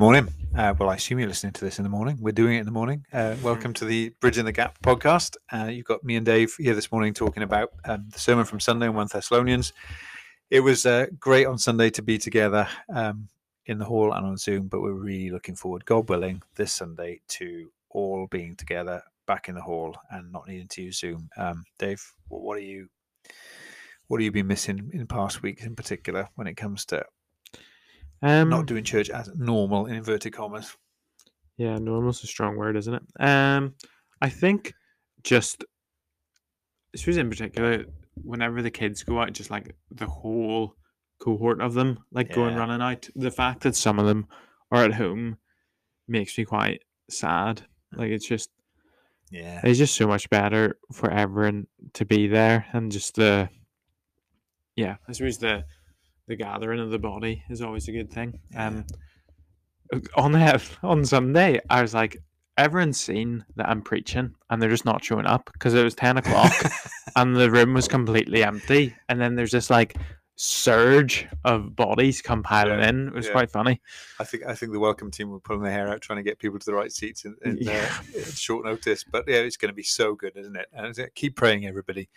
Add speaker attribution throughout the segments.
Speaker 1: Good morning. Uh, well, I assume you're listening to this in the morning. We're doing it in the morning. Uh, welcome to the Bridging the Gap podcast. Uh, you've got me and Dave here this morning talking about um, the sermon from Sunday in 1 Thessalonians. It was uh, great on Sunday to be together um, in the hall and on Zoom, but we're really looking forward, God willing, this Sunday to all being together back in the hall and not needing to use Zoom. Um, Dave, what are you? What have you been missing in past weeks, in particular, when it comes to
Speaker 2: Um,
Speaker 1: not doing church as normal in inverted commas?
Speaker 2: yeah, normal's a strong word, isn't it? Um, I think just, this suppose in particular, whenever the kids go out, just like the whole cohort of them, like going running out, the fact that some of them are at home makes me quite sad. Like it's just,
Speaker 1: Yeah,
Speaker 2: it's just so much better for everyone to be there and just the, yeah, I suppose the, the gathering of the body is always a good thing. Um, on that on Sunday, I was like, everyone's seen that I'm preaching, and they're just not showing up because it was ten o'clock, and the room was completely empty. And then there's this like surge of bodies come piling
Speaker 1: Yeah,
Speaker 2: in. It was
Speaker 1: yeah.
Speaker 2: quite funny.
Speaker 1: I think I think the welcome team were pulling their hair out trying to get people to the right seats in, in
Speaker 2: Yeah.
Speaker 1: uh, at short notice. But yeah, it's going to be so good, isn't it? And keep praying, everybody,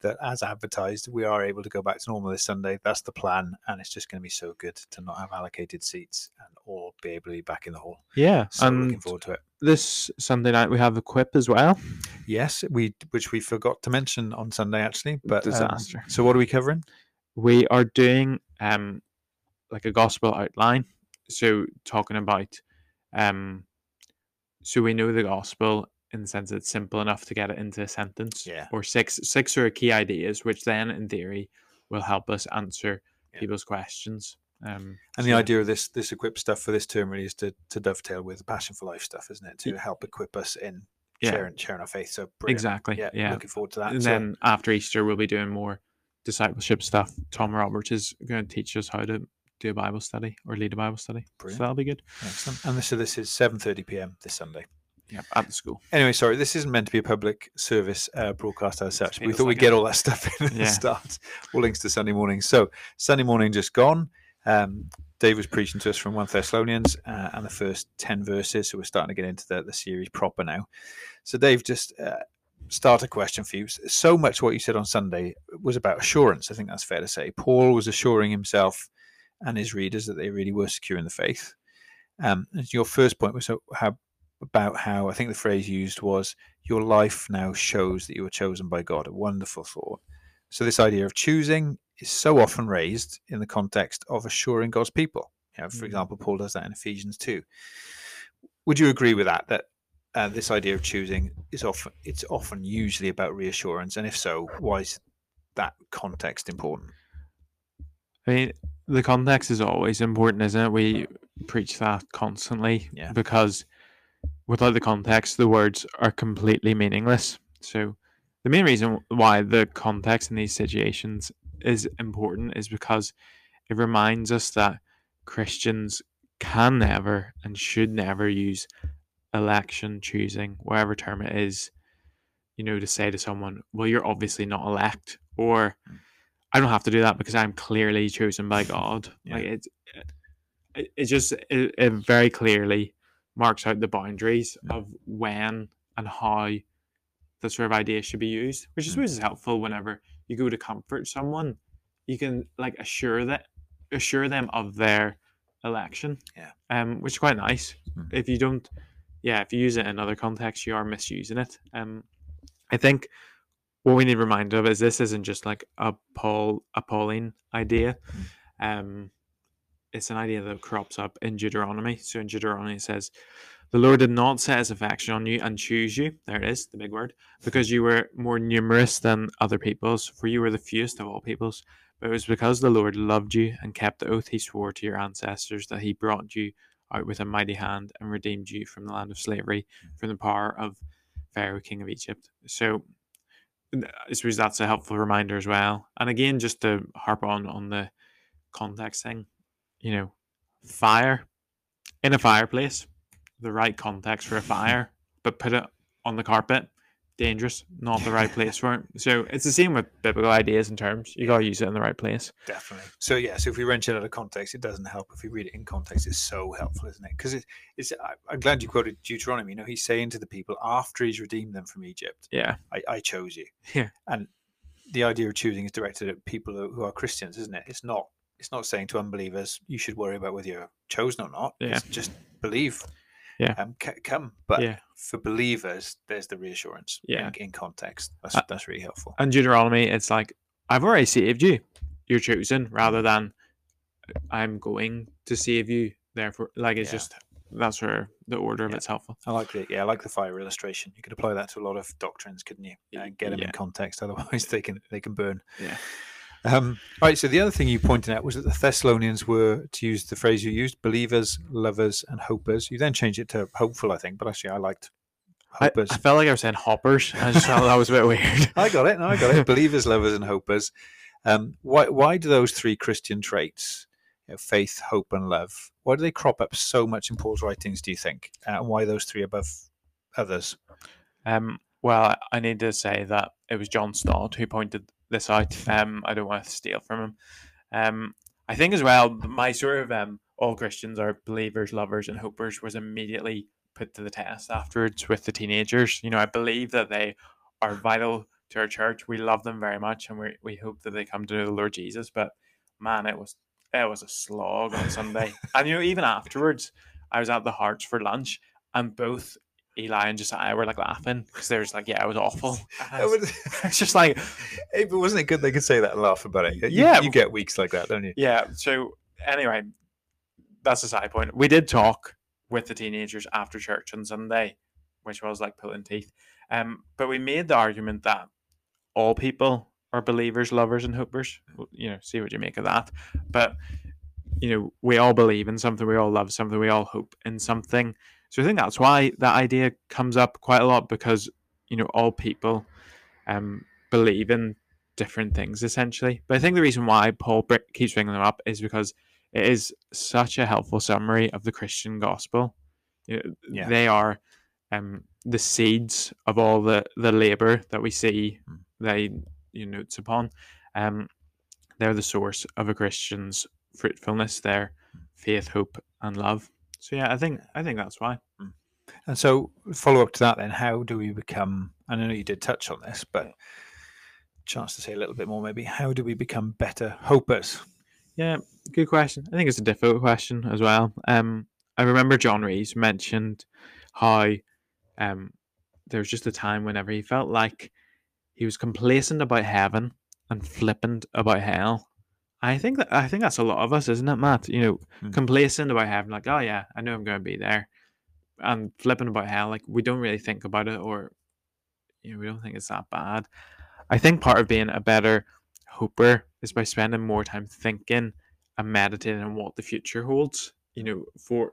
Speaker 1: that as advertised, we are able to go back to normal this Sunday. That's the plan, and it's just going to be so good to not have allocated seats and all be able to be back in the hall.
Speaker 2: Yeah,
Speaker 1: So looking forward to it.
Speaker 2: this Sunday night we have Equip as well.
Speaker 1: Yes, we which we forgot to mention on Sunday actually, but um,
Speaker 2: Disaster.
Speaker 1: so what are we covering?
Speaker 2: We are doing um like a gospel outline, so talking about um, so we know the gospel in the sense it's simple enough to get it into a sentence.
Speaker 1: Yeah.
Speaker 2: Or six six are key ideas, which then in theory will help us answer
Speaker 1: Yeah.
Speaker 2: people's questions. Um,
Speaker 1: And
Speaker 2: so
Speaker 1: the
Speaker 2: yeah.
Speaker 1: idea of this this equip stuff for this term really is to, to dovetail with the passion for life stuff, isn't it? To help equip us in
Speaker 2: Yeah.
Speaker 1: sharing sharing our faith. So brilliant.
Speaker 2: exactly.
Speaker 1: Yeah,
Speaker 2: Yeah.
Speaker 1: looking forward to that.
Speaker 2: And
Speaker 1: So-
Speaker 2: then after Easter, we'll be doing more discipleship stuff. Tom Roberts is going to teach us how to do a Bible study or lead a Bible study.
Speaker 1: Brilliant.
Speaker 2: So that'll be good.
Speaker 1: excellent. And this, so this is seven thirty p.m. this Sunday.
Speaker 2: Yeah, at the school.
Speaker 1: Anyway, sorry, this isn't meant to be a public service uh, broadcast as such. We thought we'd
Speaker 2: like
Speaker 1: get all that stuff in at the start. All links to Sunday morning. So Sunday morning just gone. Um, Dave was preaching to us from 1 Thessalonians uh, and the first 10 verses. So we're starting to get into the, the series proper now. So, Dave, just uh, start a question for you. So much what you said on Sunday was about assurance. I think that's fair to say. Paul was assuring himself and his readers that they really were secure in the faith. Um, and your first point was so how about how I think the phrase used was your life now shows that you were chosen by God. A wonderful thought. So this idea of choosing is so often raised in the context of assuring God's people. You know, for
Speaker 2: Mm.
Speaker 1: example, Paul does that in Ephesians two. Would you agree with that? That uh, this idea of choosing is often it's often usually about reassurance, and if so, why is that context important?
Speaker 2: I mean, the context is always important, isn't it? We preach that constantly
Speaker 1: Yeah.
Speaker 2: because without the context, the words are completely meaningless. So, the main reason why the context in these situations is important is because it reminds us that Christians can never and should never use election, choosing, whatever term it is, you know, to say to someone, well, you're obviously not elect, or I don't have to do that because I'm clearly chosen by God.
Speaker 1: Yeah.
Speaker 2: Like it's, it, it just it, it very clearly marks out the boundaries of when and how the sort of idea should be used, which I suppose is helpful whenever you go to comfort someone. You can like assure that assure them of their election.
Speaker 1: Yeah.
Speaker 2: Um, which is quite nice.
Speaker 1: Mhm.
Speaker 2: If you don't, yeah, if you use it in other contexts, you are misusing it. Um, I think what we need to remind of is this isn't just like a Paul a Pauline idea. Um, it's an idea that crops up in Deuteronomy. So in Deuteronomy it says, "The Lord did not set His affection on you and choose you. There it is, the big word, because you were more numerous than other peoples, for you were the fewest of all peoples. But it was because the Lord loved you and kept the oath He swore to your ancestors that He brought you out with a mighty hand and redeemed you from the land of slavery, hmm. from the power of Pharaoh, king of Egypt." So I suppose that's a helpful reminder as well. And again, just to harp on on the context thing, you know, fire in a fireplace, the right context for a fire, but put it on the carpet, dangerous, not the right place for it. So it's the same with biblical ideas and terms. You gotta use it in the right place.
Speaker 1: Definitely. So yeah, so if we wrench it out of context, it doesn't help. If we read it in context, it's so helpful, isn't it? Because it, it's. I'm glad you quoted Deuteronomy. You know, he's saying to the people after he's redeemed them from Egypt,
Speaker 2: Yeah,
Speaker 1: "I, I chose you."
Speaker 2: Yeah.
Speaker 1: And the idea of choosing is directed at people who are Christians, isn't it? It's not. It's not saying to unbelievers you should worry about whether you're chosen or not.
Speaker 2: Yeah.
Speaker 1: It's just believe.
Speaker 2: Yeah.
Speaker 1: Um, c- come, but
Speaker 2: yeah.
Speaker 1: for believers, there's the reassurance.
Speaker 2: Yeah.
Speaker 1: In, in context, that's
Speaker 2: Uh,
Speaker 1: that's really helpful.
Speaker 2: And Deuteronomy, it's like I've already saved you. You're chosen, rather than I'm going to save you. Therefore, like it's
Speaker 1: Yeah.
Speaker 2: just that's where the order of
Speaker 1: Yeah.
Speaker 2: it's helpful.
Speaker 1: I like it. Yeah, I like the fire illustration. You could apply that to a lot of doctrines, couldn't you? And get them
Speaker 2: yeah.
Speaker 1: in context. Otherwise, they can they can burn.
Speaker 2: Yeah.
Speaker 1: Um, all right. So the other thing you pointed out was that the Thessalonians were, to use the phrase you used, believers, lovers, and hopers. You then changed it to hopeful, I think. But actually, I liked
Speaker 2: I,
Speaker 1: hopers.
Speaker 2: I felt like I was saying hoppers. I just felt that was a bit weird.
Speaker 1: I got it. No, I got it. Believers, lovers, and hopers. Um, why why do those three Christian traits, you know, faith, hope, and love, why do they crop up so much in Paul's writings? Do you think, uh, and why those three above others?
Speaker 2: Um, well, I- I need to say that it was John Stott who pointed this out. Um, I don't want to steal from him. Um, I think as well, my sort of um, all Christians are believers, lovers, and hopers was immediately put to the test afterwards with the teenagers. You know, I believe that they are vital to our church. We love them very much, and we we hope that they come to know the Lord Jesus. But man, it was it was a slog on Sunday, and you know, even afterwards, I was at the Hearts for lunch, and both Eli and Josiah were like laughing because they were just like, "Yeah, it was awful." It was- it's just like,
Speaker 1: Hey, but wasn't it good they could say that and laugh about it? You-
Speaker 2: Yeah.
Speaker 1: you get weeks like that, don't you?
Speaker 2: yeah. So anyway, that's a side point. We did talk with the teenagers after church on Sunday, which was like pulling teeth. Um, but we made the argument that all people are believers, lovers, and hopers. You know, see what you make of that. But you know, we all believe in something, we all love something, we all hope in something. So I think that's why that idea comes up quite a lot because you know all people um believe in different things essentially. But I think the reason why Paul keeps bringing them up is because it is such a helpful summary of the Christian gospel. You know,
Speaker 1: Yeah.
Speaker 2: They are um, the seeds of all the, the labor that we see
Speaker 1: Mm.
Speaker 2: they you know, notes upon. Um, they're the source of a Christian's fruitfulness, their faith, hope, and love. So yeah, I think I think that's why.
Speaker 1: And so, follow up to that, then, how do we become? I know you did touch on this, but chance to say a little bit more, maybe. How do we become better hopers?
Speaker 2: Yeah, good question. I think it's a difficult question as well. Um, I remember John Rees mentioned how um there was just a time whenever he felt like he was complacent about heaven and flippant about hell. I think that I think that's a lot of us, isn't it, Matt? You know,
Speaker 1: Mm.
Speaker 2: complacent about having like, oh yeah, I know I'm going to be there, and flipping about hell, like we don't really think about it, or you know, we don't think it's that bad. I think part of being a better hoper is by spending more time thinking and meditating on what the future holds. You know, for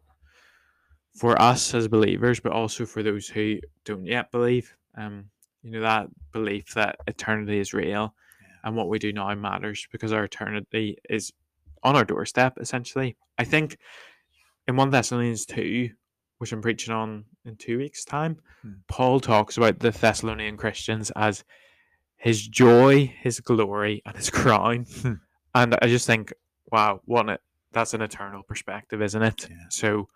Speaker 2: for us as believers, but also for those who don't yet believe. Um, you know that belief that eternity is real, and what we do now matters because our eternity is on our doorstep. Essentially, I think in one Thessalonians two, which I'm preaching on in two weeks' time,
Speaker 1: Hmm.
Speaker 2: Paul talks about the Thessalonian Christians as his joy, his glory, and his crown.
Speaker 1: Hmm.
Speaker 2: and I just think, wow, what a, that's an eternal perspective, isn't it?
Speaker 1: Yeah.
Speaker 2: So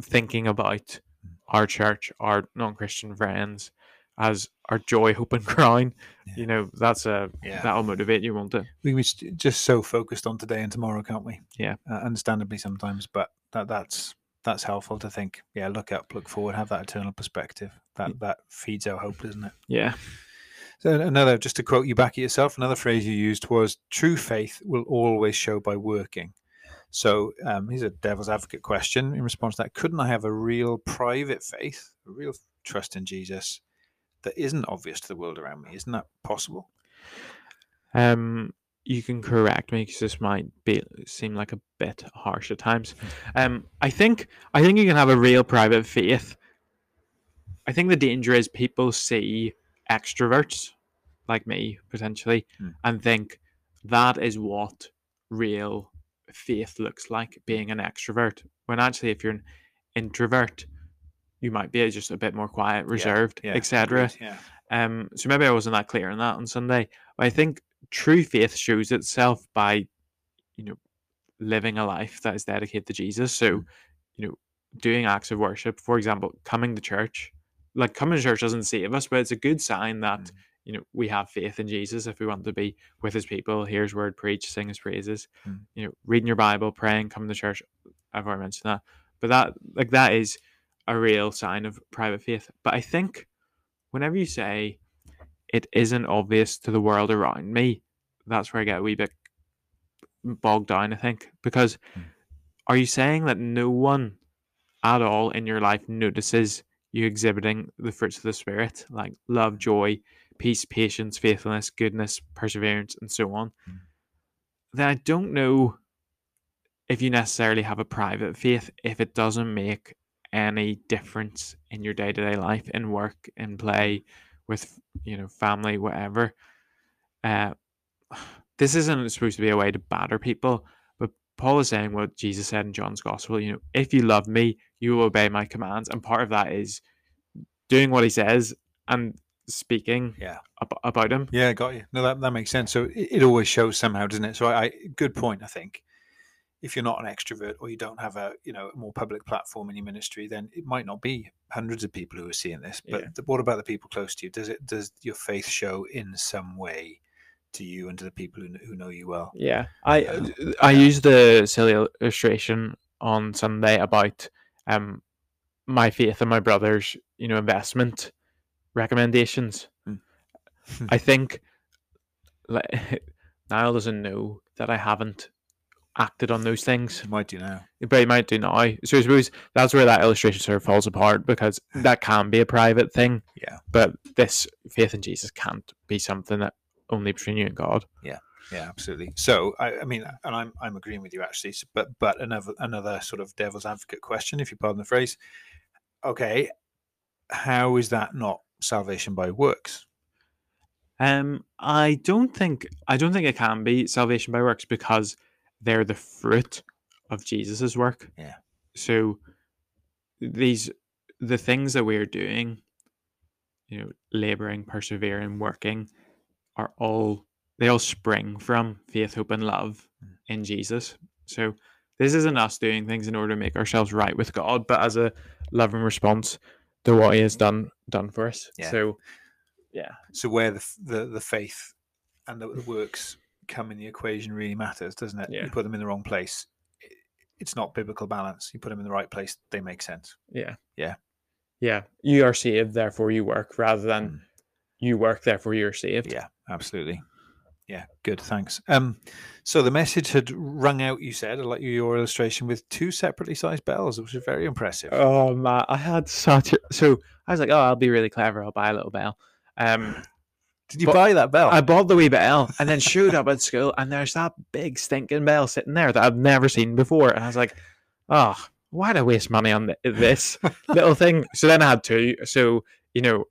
Speaker 2: thinking about our church, our non-Christian friends as our joy, hope, and crown,
Speaker 1: Yeah.
Speaker 2: you know, that's a
Speaker 1: Yeah.
Speaker 2: that'll motivate you, won't it?
Speaker 1: we were st- just so focused on today and tomorrow, can't we?
Speaker 2: Yeah.
Speaker 1: uh, understandably sometimes, but that that's that's helpful to think. Yeah, look up, look forward, have that eternal perspective. That that feeds our hope, doesn't it?
Speaker 2: Yeah.
Speaker 1: So another, just to quote you back at yourself, another phrase you used was "true faith will always show by working." So um, here's a devil's advocate question in response to that: Couldn't I have a real private faith, a real trust in Jesus, that isn't obvious to the world around me? Isn't that possible?
Speaker 2: Um, you can correct me because this might be seem like a bit harsh at times. Um, I think I think you can have a real private faith. I think the danger is people see extroverts like me potentially
Speaker 1: Hmm.
Speaker 2: and think that is what real faith looks like being an extrovert. When actually, if you're an introvert, you might be just a bit more quiet, reserved,
Speaker 1: Yeah,
Speaker 2: etc.
Speaker 1: Yeah.
Speaker 2: Um, so maybe I wasn't that clear on that on Sunday. But I think true faith shows itself by, you know, living a life that is dedicated to Jesus. So,
Speaker 1: Mm.
Speaker 2: you know, doing acts of worship, for example, coming to church. Like coming to church doesn't save us, but it's a good sign that
Speaker 1: Mm.
Speaker 2: you know we have faith in Jesus. If we want to be with His people, hear His word preach, sing His praises.
Speaker 1: Mm.
Speaker 2: You know, reading your Bible, praying, coming to church. I've already mentioned that, but that like that is a real sign of private faith. But I think whenever you say it isn't obvious to the world around me, that's where I get a wee bit bogged down, I think. Because
Speaker 1: Mm.
Speaker 2: are you saying that no one at all in your life notices you exhibiting the fruits of the Spirit, like love, joy, peace, patience, faithfulness, goodness, perseverance, and so on?
Speaker 1: Mm.
Speaker 2: Then I don't know if you necessarily have a private faith if it doesn't make any difference in your day to day life, in work, in play, with you know family, whatever. Uh, this isn't supposed to be a way to batter people, but Paul is saying what Jesus said in John's Gospel. You know, if you love me, you will obey my commands, and part of that is doing what he says and speaking
Speaker 1: Yeah.
Speaker 2: ab- about him.
Speaker 1: Yeah, got you. No, that, that makes sense. So it, it always shows somehow, doesn't it? So I, I good point. I think if you're not an extrovert or you don't have a you know a more public platform in your ministry, then it might not be hundreds of people who are seeing this. But
Speaker 2: Yeah.
Speaker 1: the, what about the people close to you? Does it does your faith show in some way to you and to the people who, who know you well?
Speaker 2: Yeah, I
Speaker 1: Uh,
Speaker 2: I
Speaker 1: yeah.
Speaker 2: used the silly illustration on Sunday about um my faith and my brother's you know investment recommendations.
Speaker 1: Mm.
Speaker 2: I think like Niall doesn't know that I haven't acted on those things,
Speaker 1: might do now.
Speaker 2: but he might do now. So I suppose that's where that illustration sort of falls apart because that can be a private thing.
Speaker 1: Yeah.
Speaker 2: But this faith in Jesus can't be something that only between you and God.
Speaker 1: Yeah, Yeah, absolutely. So I, I mean, and I'm I'm agreeing with you actually. s- But but another another sort of devil's advocate question, if you pardon the phrase. Okay, how is that not salvation by works?
Speaker 2: Um, I don't think I don't think it can be salvation by works because they're the fruit of Jesus's work.
Speaker 1: Yeah.
Speaker 2: So these the things that we're doing, you know, laboring, persevering, working, are all they all spring from faith, hope, and love
Speaker 1: Mm.
Speaker 2: in Jesus. So this isn't us doing things in order to make ourselves right with God, but as a loving response to what He has done done for us.
Speaker 1: Yeah.
Speaker 2: So yeah.
Speaker 1: So where the the, the faith and the, the works come in the equation really matters, doesn't it?
Speaker 2: Yeah.
Speaker 1: You put them in the wrong place, it's not biblical balance. You put them in the right place, they make sense.
Speaker 2: Yeah.
Speaker 1: Yeah.
Speaker 2: Yeah. You are saved, therefore you work, rather than
Speaker 1: Mm.
Speaker 2: you work, therefore you're saved.
Speaker 1: Yeah, absolutely. Yeah, good. Thanks. Um, so the message had rung out. You said, I like your illustration with two separately sized bells, which is very impressive.
Speaker 2: Oh man, I had such a so I was like, oh, I'll be really clever. I'll buy a little bell. Um,
Speaker 1: Did you
Speaker 2: but
Speaker 1: buy that bell?
Speaker 2: I bought the wee bell and then showed up at school, and there's that big stinking bell sitting there that I've never seen before, and I was like, oh, why'd I waste money on this little thing? So then I had two. So you know,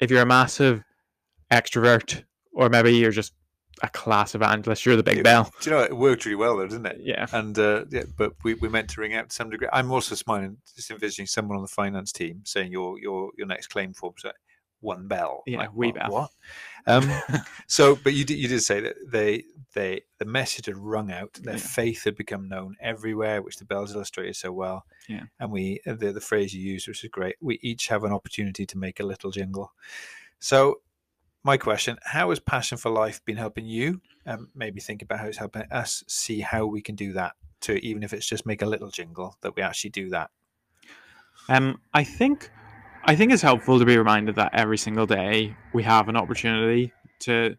Speaker 2: if you're a massive extrovert, or maybe you're just a class evangelist, you're the big bell.
Speaker 1: Do you know it worked really well though, didn't it?
Speaker 2: Yeah.
Speaker 1: And uh, yeah, but we, we meant to ring out to some degree. I'm also smiling, just envisioning someone on the finance team saying your your your next claim form so one bell.
Speaker 2: Yeah, wee
Speaker 1: what,
Speaker 2: bell.
Speaker 1: What? Um, so, but you did you did say that they they the message had rung out. Their
Speaker 2: Yeah.
Speaker 1: faith had become known everywhere, which the bells illustrated so well.
Speaker 2: Yeah.
Speaker 1: And we uh, the the phrase you used, which is great. We each have an opportunity to make a little jingle. So, my question: How has passion for life been helping you? Um, maybe think about how it's helping us see how we can do that. To even if it's just make a little jingle, that we actually do that.
Speaker 2: Um, I think, I think it's helpful to be reminded that every single day we have an opportunity to,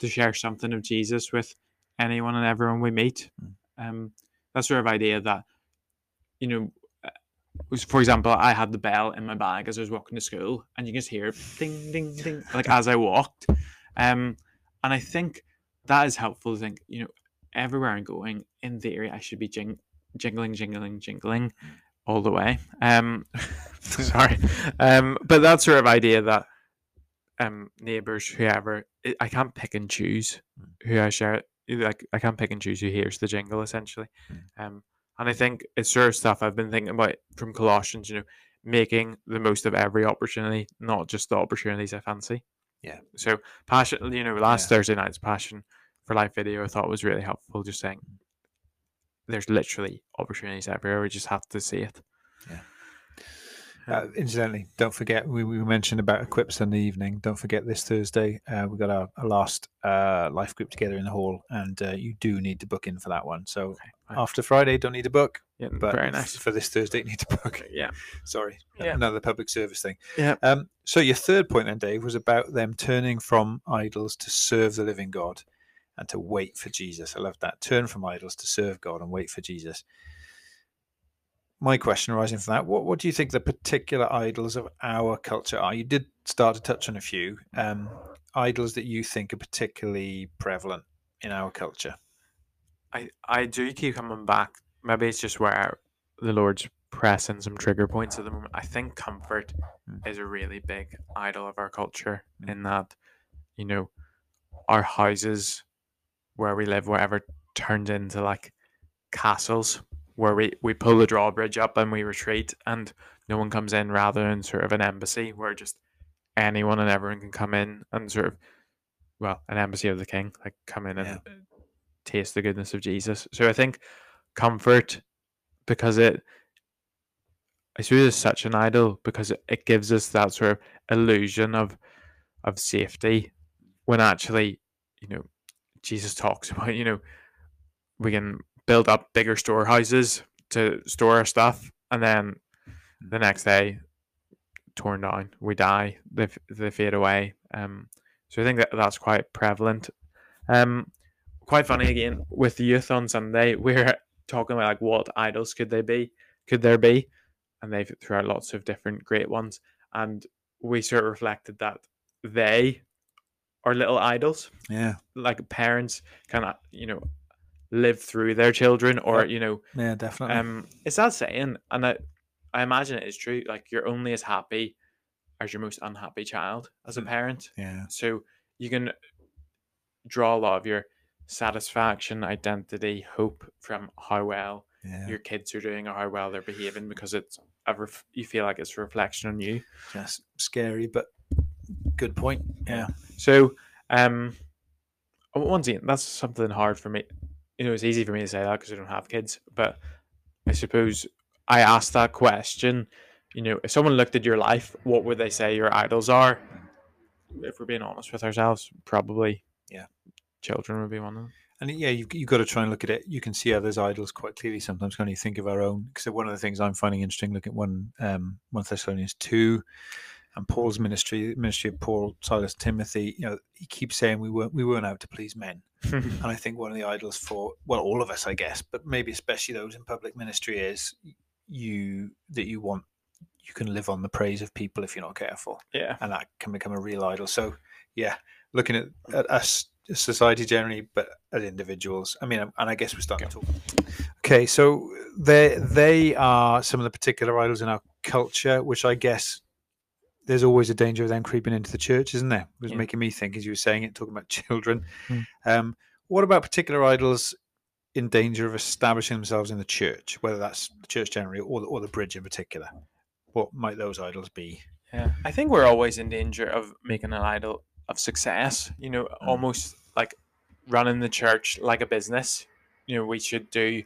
Speaker 2: to share something of Jesus with anyone and everyone we meet.
Speaker 1: Mm.
Speaker 2: Um, that sort of idea that, you know, uh, for example, I had the bell in my bag as I was walking to school, and you can just hear it ding, ding, ding, like as I walked. Um, and I think that is helpful to think, you know, everywhere I'm going, in theory, I should be jing- jingling, jingling, jingling all the way. Um, sorry, um, but that sort of idea that um, neighbors, whoever, I- I can't pick and choose who I share it. Like I can't pick and choose who hears the jingle, essentially. Um, and I think it's sort of stuff I've been thinking about from Colossians. You know, making the most of every opportunity, not just the opportunities I fancy.
Speaker 1: Yeah.
Speaker 2: So passion, you know, last
Speaker 1: Yeah.
Speaker 2: Thursday night's passion for life video I thought was really helpful. Just saying, there's literally opportunities everywhere. We just have to see it.
Speaker 1: Uh, incidentally, don't forget we, we mentioned about equips in the evening. Don't forget this Thursday uh, we've got our, our last uh, life group together in the hall, and uh, you do need to book in for that one. So
Speaker 2: fine.
Speaker 1: after Friday, don't need to book,
Speaker 2: Yeah,
Speaker 1: but
Speaker 2: very nice.
Speaker 1: for this Thursday, you need to book.
Speaker 2: Yeah.
Speaker 1: Sorry,
Speaker 2: Yeah.
Speaker 1: another public service thing.
Speaker 2: Yeah.
Speaker 1: Um, so your third point then, Dave, was about them turning from idols to serve the living God and to wait for Jesus. I love that. Turn from idols to serve God and wait for Jesus. My question arising from that: What what do you think the particular idols of our culture are? You did start to touch on a few um, idols that you think are particularly prevalent in our culture.
Speaker 2: I, I do keep coming back. Maybe it's just where the Lord's pressing some trigger points at the moment. I think comfort
Speaker 1: Mm.
Speaker 2: is a really big idol of our culture
Speaker 1: Mm.
Speaker 2: in that, you know, our houses where we live, wherever turned into like castles where we, we pull the drawbridge up and we retreat and no one comes in rather than sort of an embassy where just anyone and everyone can come in and sort of well, an embassy of the king, like come in and
Speaker 1: Yeah.
Speaker 2: taste the goodness of Jesus. So I think comfort because it I suppose it's such an idol because it, it gives us that sort of illusion of of safety when actually, you know, Jesus talks about, you know, we can build up bigger storehouses to store our stuff and then the next day torn down we die they, they fade away. Um so i think that that's quite prevalent. Um quite funny again with the youth on sunday we're talking about like what idols could they be could there be? And they've threw out lots of different great ones and we sort of reflected that they are little idols
Speaker 1: Yeah,
Speaker 2: like parents kind of you know live through their children or you know
Speaker 1: yeah, definitely.
Speaker 2: um it's that saying and I, I imagine it is true like you're only as happy as your most unhappy child as a
Speaker 1: Mm.
Speaker 2: parent
Speaker 1: yeah,
Speaker 2: so you can draw a lot of your satisfaction identity hope from how well
Speaker 1: yeah.
Speaker 2: your kids are doing or how well they're behaving because it's a ref- you feel like it's a reflection on you
Speaker 1: Just scary, but good point. Yeah,
Speaker 2: So, um, once again, that's something hard for me. You know, it's easy for me to say that because I don't have kids, but I suppose I asked that question. You know, if someone looked at your life, what would they say your idols are? If we're being honest with ourselves, probably,
Speaker 1: Yeah.
Speaker 2: children would be one of them.
Speaker 1: And yeah, you've, you've got to try and look at it. You can see others' idols quite clearly sometimes when you think of our own. Because one of the things I'm finding interesting, looking at one um, one Thessalonians two, and Paul's ministry, ministry of Paul, Silas, Timothy. You know, he keeps saying we weren't we weren't out to please men. And I think one of the idols for well, all of us, I guess, but maybe especially those in public ministry is you that you want you can live on the praise of people if you're not careful
Speaker 2: yeah,
Speaker 1: and that can become a real idol. So, yeah, looking at, at us, society generally, but as individuals. I mean, and I guess we're starting to talk. Okay, so they they are some of the particular idols in our culture, which I guess there's always a danger of them creeping into the church, isn't there? It was
Speaker 2: Yeah.
Speaker 1: making me think as you were saying it, talking about children.
Speaker 2: Hmm.
Speaker 1: Um, what about particular idols in danger of establishing themselves in the church, whether that's the church generally or the, or the bridge in particular? What might those idols be?
Speaker 2: yeah. I think we're always in danger of making an idol of success. You know, almost like running the church like a business. You know, we should do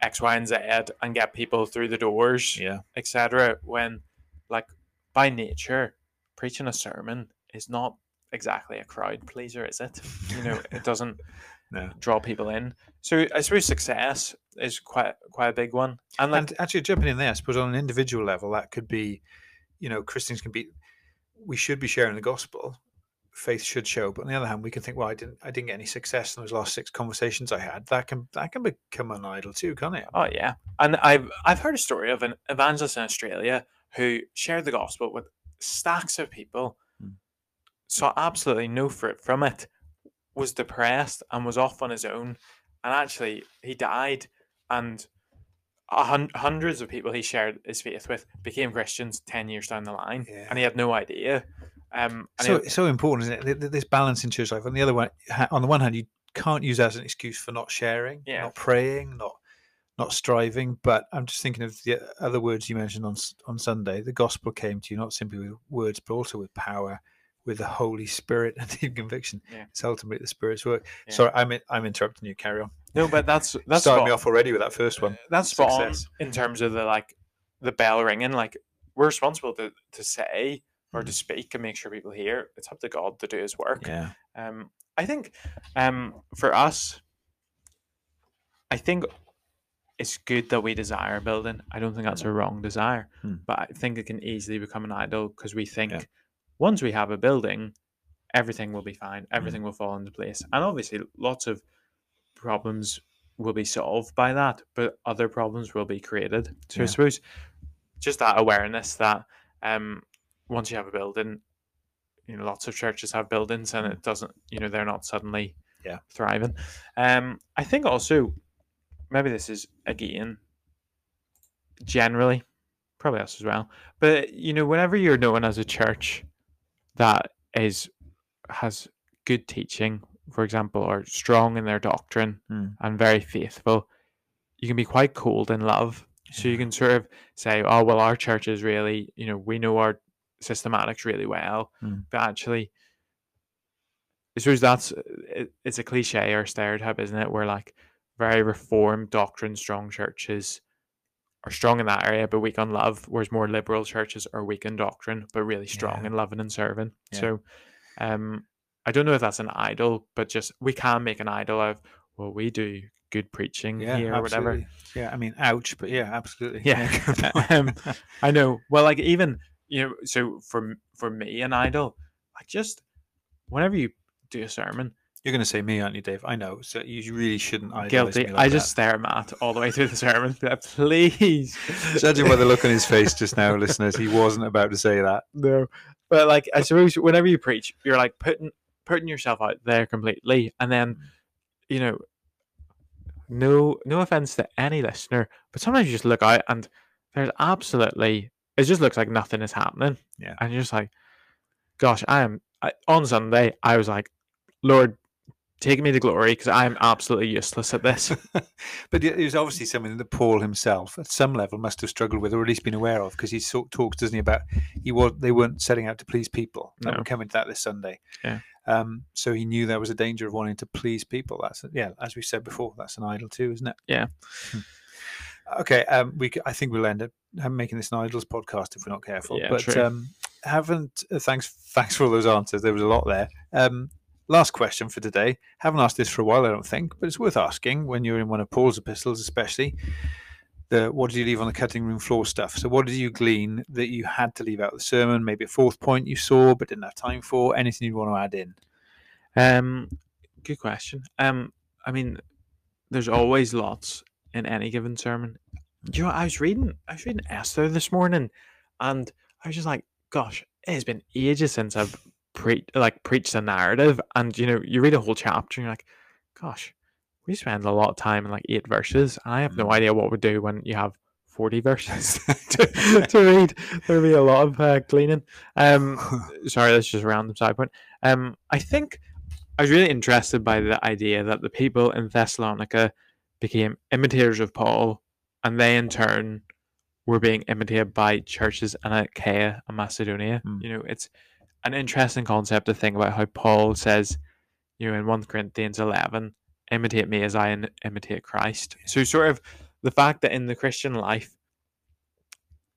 Speaker 2: X, Y, and Z and get people through the doors.
Speaker 1: Yeah.
Speaker 2: etc. When, like, by nature, preaching a sermon is not exactly a crowd pleaser, is it? You know, it doesn't
Speaker 1: No.
Speaker 2: draw people in. So I suppose success is quite quite a big one. And like,
Speaker 1: and actually jumping in there, I suppose on an individual level, that could be, you know, Christians can be, we should be sharing the gospel. Faith should show, but on the other hand, we can think, well, I didn't, I didn't get any success in those last six conversations I had. That can, that can become an idol too, can't it?
Speaker 2: oh yeah, and I've I've heard a story of an evangelist in Australia who shared the gospel with stacks of people,
Speaker 1: Hmm.
Speaker 2: saw absolutely no fruit from it, was depressed and was off on his own, and actually he died, and hun- hundreds of people he shared his faith with became Christians ten years down the line,
Speaker 1: Yeah.
Speaker 2: and he had no idea. Um, and
Speaker 1: So,
Speaker 2: he-
Speaker 1: so important, isn't it? th- th- This balance in church life. On the other one, on the one hand, you can't use that as an excuse for not sharing,
Speaker 2: Yeah.
Speaker 1: not praying, not not striving, but I'm just thinking of the other words you mentioned on on Sunday. The gospel came to you not simply with words, but also with power, with the Holy Spirit and deep conviction.
Speaker 2: Yeah.
Speaker 1: It's ultimately the Spirit's work.
Speaker 2: Yeah.
Speaker 1: Sorry, I'm I'm interrupting you. Carry on.
Speaker 2: No, but that's that's
Speaker 1: starting me off already with that first one.
Speaker 2: that's spot on in terms of the like the bell ringing. Like we're responsible to to say or to
Speaker 1: Mm.
Speaker 2: speak and make sure people hear. It's up to God to do His work.
Speaker 1: Yeah.
Speaker 2: Um, I think um, for us, I think it's good that we desire a building. I don't think that's a wrong desire,
Speaker 1: Hmm.
Speaker 2: but I think it can easily become an idol because we think once we have a building, everything will be fine, everything will fall into place, and obviously lots of problems will be solved by that, but other problems will be created. So I suppose just that awareness that um, once you have a building, you know, lots of churches have buildings, and
Speaker 1: Mm.
Speaker 2: it doesn't, you know, they're not suddenly
Speaker 1: Yeah.
Speaker 2: thriving. Um, I think also maybe this is again generally probably us as well, but you know, whenever you're known as a church that is has good teaching, for example, or strong in their doctrine
Speaker 1: Mm.
Speaker 2: and very faithful, you can be quite cold in love. So you can sort of say, "Oh, well, our church is really, you know, we know our systematics really well,"
Speaker 1: Mm.
Speaker 2: but actually, I suppose that's it's a cliche or stereotype, isn't it? Where like very reformed doctrine, strong churches are strong in that area, but weak on love, whereas more liberal churches are weak in doctrine, but really strong
Speaker 1: Yeah.
Speaker 2: in loving and serving.
Speaker 1: Yeah.
Speaker 2: So, um, I don't know if that's an idol, but just we can make an idol of well, we do good preaching
Speaker 1: Yeah.
Speaker 2: here or whatever.
Speaker 1: Yeah. I mean, ouch, but yeah, absolutely.
Speaker 2: Yeah. Um, I know. Well, like even you know, so for for me, an idol, like just whenever you do a sermon,
Speaker 1: You're going to say me, aren't you, Dave? I know. So you really shouldn't.
Speaker 2: guilty.
Speaker 1: Me
Speaker 2: I just
Speaker 1: that.
Speaker 2: stare at Matt all the way through the sermon. Please,
Speaker 1: Judging by the look on his face just now, listeners, he wasn't about to say that.
Speaker 2: no. But like, I suppose whenever you preach, you're like putting putting yourself out there completely, and then mm. you know, no no offense to any listener, but sometimes you just look out and there's absolutely it just looks like nothing is happening.
Speaker 1: Yeah.
Speaker 2: and you're just like, gosh, I am I, on Sunday. I was like, Lord, take me to glory because I am absolutely useless at this.
Speaker 1: but it was obviously something that Paul himself, at some level, must have struggled with, or at least been aware of, because he sort talks, doesn't he, about he was they weren't setting out to please people.
Speaker 2: No.
Speaker 1: we're coming to that this Sunday.
Speaker 2: Yeah.
Speaker 1: Um, so he knew there was a danger of wanting to please people. That's yeah, as we said before, that's an idol too, isn't it?
Speaker 2: Yeah.
Speaker 1: Hmm. Okay, um, we I think we'll end up making this an idols podcast if we're not careful.
Speaker 2: Yeah,
Speaker 1: but
Speaker 2: true.
Speaker 1: um, haven't uh, thanks thanks for all those answers. There was a lot there. Um, last question for today. Haven't asked this for a while, I don't think, but it's worth asking when you're in one of Paul's epistles, especially. The what did you leave on the cutting room floor stuff? So what did you glean that you had to leave out of the sermon? Maybe a fourth point you saw but didn't have time for. Anything you'd want to add in?
Speaker 2: Um, good question. Um, I mean, there's always lots in any given sermon. Do you know, I was reading, I was reading Esther this morning, and I was just like, gosh, it has been ages since I've pre like preached a narrative, and you know, you read a whole chapter, and you're like, gosh, we spend a lot of time in like eight verses, and I have no
Speaker 1: Mm.
Speaker 2: idea what we do when you have. 40 verses to, to read. There'll be a lot of uh, cleaning. Um, sorry, that's just a random side point. Um, I think I was really interested by the idea that the people in Thessalonica became imitators of Paul, and they in turn were being imitated by churches in Achaia and Macedonia.
Speaker 1: Mm.
Speaker 2: You know, it's an interesting concept to think about how Paul says, you know, in 1 Corinthians 11, imitate me as I imitate Christ. So, sort of the fact that in the Christian life,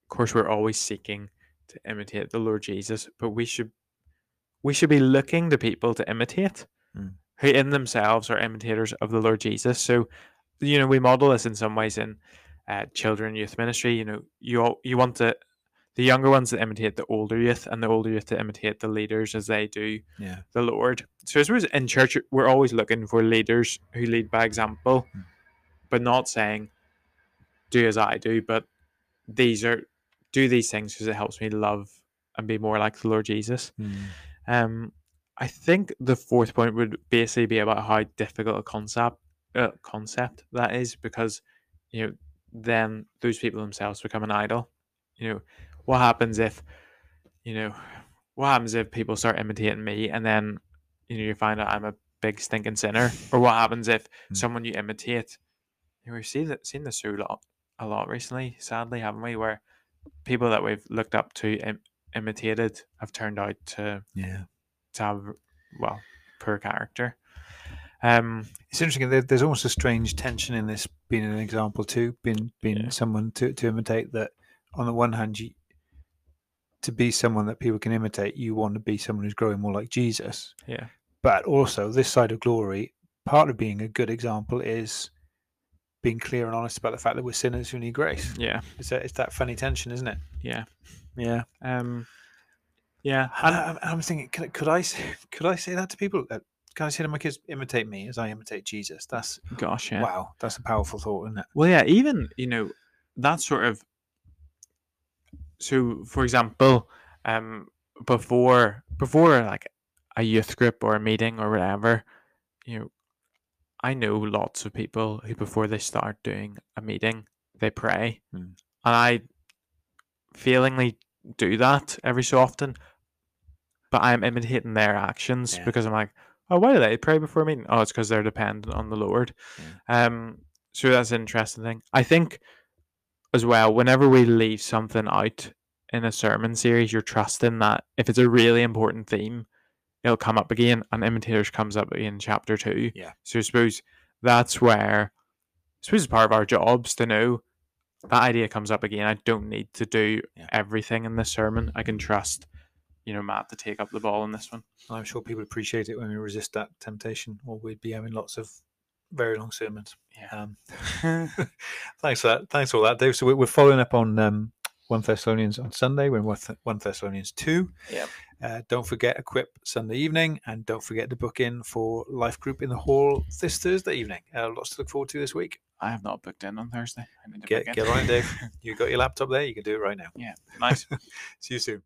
Speaker 2: of course, we're always seeking to imitate the Lord Jesus, but we should we should be looking to people to imitate
Speaker 1: Mm.
Speaker 2: who in themselves are imitators of the Lord Jesus. So, you know, we model this in some ways in uh, children youth ministry. You know, you all, you want to the younger ones that imitate the older youth, and the older youth to imitate the leaders as they do
Speaker 1: yeah.
Speaker 2: the Lord. So I suppose in church we're always looking for leaders who lead by example,
Speaker 1: Mm.
Speaker 2: but not saying do as I do, but these are do these things because it helps me love and be more like the Lord Jesus.
Speaker 1: Mm.
Speaker 2: Um, I think the fourth point would basically be about how difficult a concept uh, concept that is because you know then those people themselves become an idol. You know what happens if you know what happens if people start imitating me and then you know you find out I'm a big stinking sinner, or what happens if
Speaker 1: Mm.
Speaker 2: someone you imitate you know, we've seen that seen this through a lot, a lot recently, sadly, haven't we? Where people that we've looked up to, Im- imitated, have turned out to
Speaker 1: Yeah.
Speaker 2: to have well poor character. Um,
Speaker 1: It's interesting. There, there's almost a strange tension in this being an example too, being being
Speaker 2: Yeah.
Speaker 1: someone to, to imitate. That on the one hand, you, to be someone that people can imitate, you want to be someone who's growing more like Jesus.
Speaker 2: yeah,
Speaker 1: But also, this side of glory, part of being a good example is being clear and honest about the fact that we're sinners who need grace.
Speaker 2: yeah,
Speaker 1: It's that, it's that funny tension, isn't it?
Speaker 2: yeah.
Speaker 1: Yeah.
Speaker 2: Um, yeah,
Speaker 1: And I, I'm thinking, could, could I say, could I say that to people? Uh, Can I say to my kids, imitate me as I imitate Jesus? That's
Speaker 2: gosh, yeah.
Speaker 1: wow. That's a powerful thought, isn't it?
Speaker 2: Well, yeah, even you know that sort of. So, for example, um, before before like a youth group or a meeting or whatever, you know, I know lots of people who before they start doing a meeting they pray,
Speaker 1: Mm.
Speaker 2: and I feelingly do that every so often, but I'm imitating their actions
Speaker 1: Yeah.
Speaker 2: because I'm like, oh, why do they pray before a meeting? Oh, it's because they're dependent on the Lord. Um, so that's an interesting thing. I think as well, whenever we leave something out in a sermon series, you're trusting that if it's a really important theme, it'll come up again, and imitators comes up in chapter two.
Speaker 1: Yeah.
Speaker 2: So I suppose that's where I suppose it's part of our jobs to know that idea comes up again. I don't need to do
Speaker 1: Yeah.
Speaker 2: everything in this sermon. I can trust, you know, Matt to take up the ball in this one.
Speaker 1: I'm sure people appreciate it when we resist that temptation, or we'd be having lots of very long sermons.
Speaker 2: Yeah.
Speaker 1: Um, thanks for that. Thanks for all that, Dave. So we're, following up on um, one Thessalonians on Sunday. We're in one Thessalonians two.
Speaker 2: Yep.
Speaker 1: Uh, don't forget Equip Sunday evening, and don't forget to book in for Life Group in the Hall this Thursday evening. Uh, lots to look forward to this week.
Speaker 2: I have not booked in on Thursday. I need to
Speaker 1: Get
Speaker 2: book
Speaker 1: get
Speaker 2: in.
Speaker 1: on it, Dave. You got your laptop there. You can do it right now.
Speaker 2: yeah, nice.
Speaker 1: See you soon.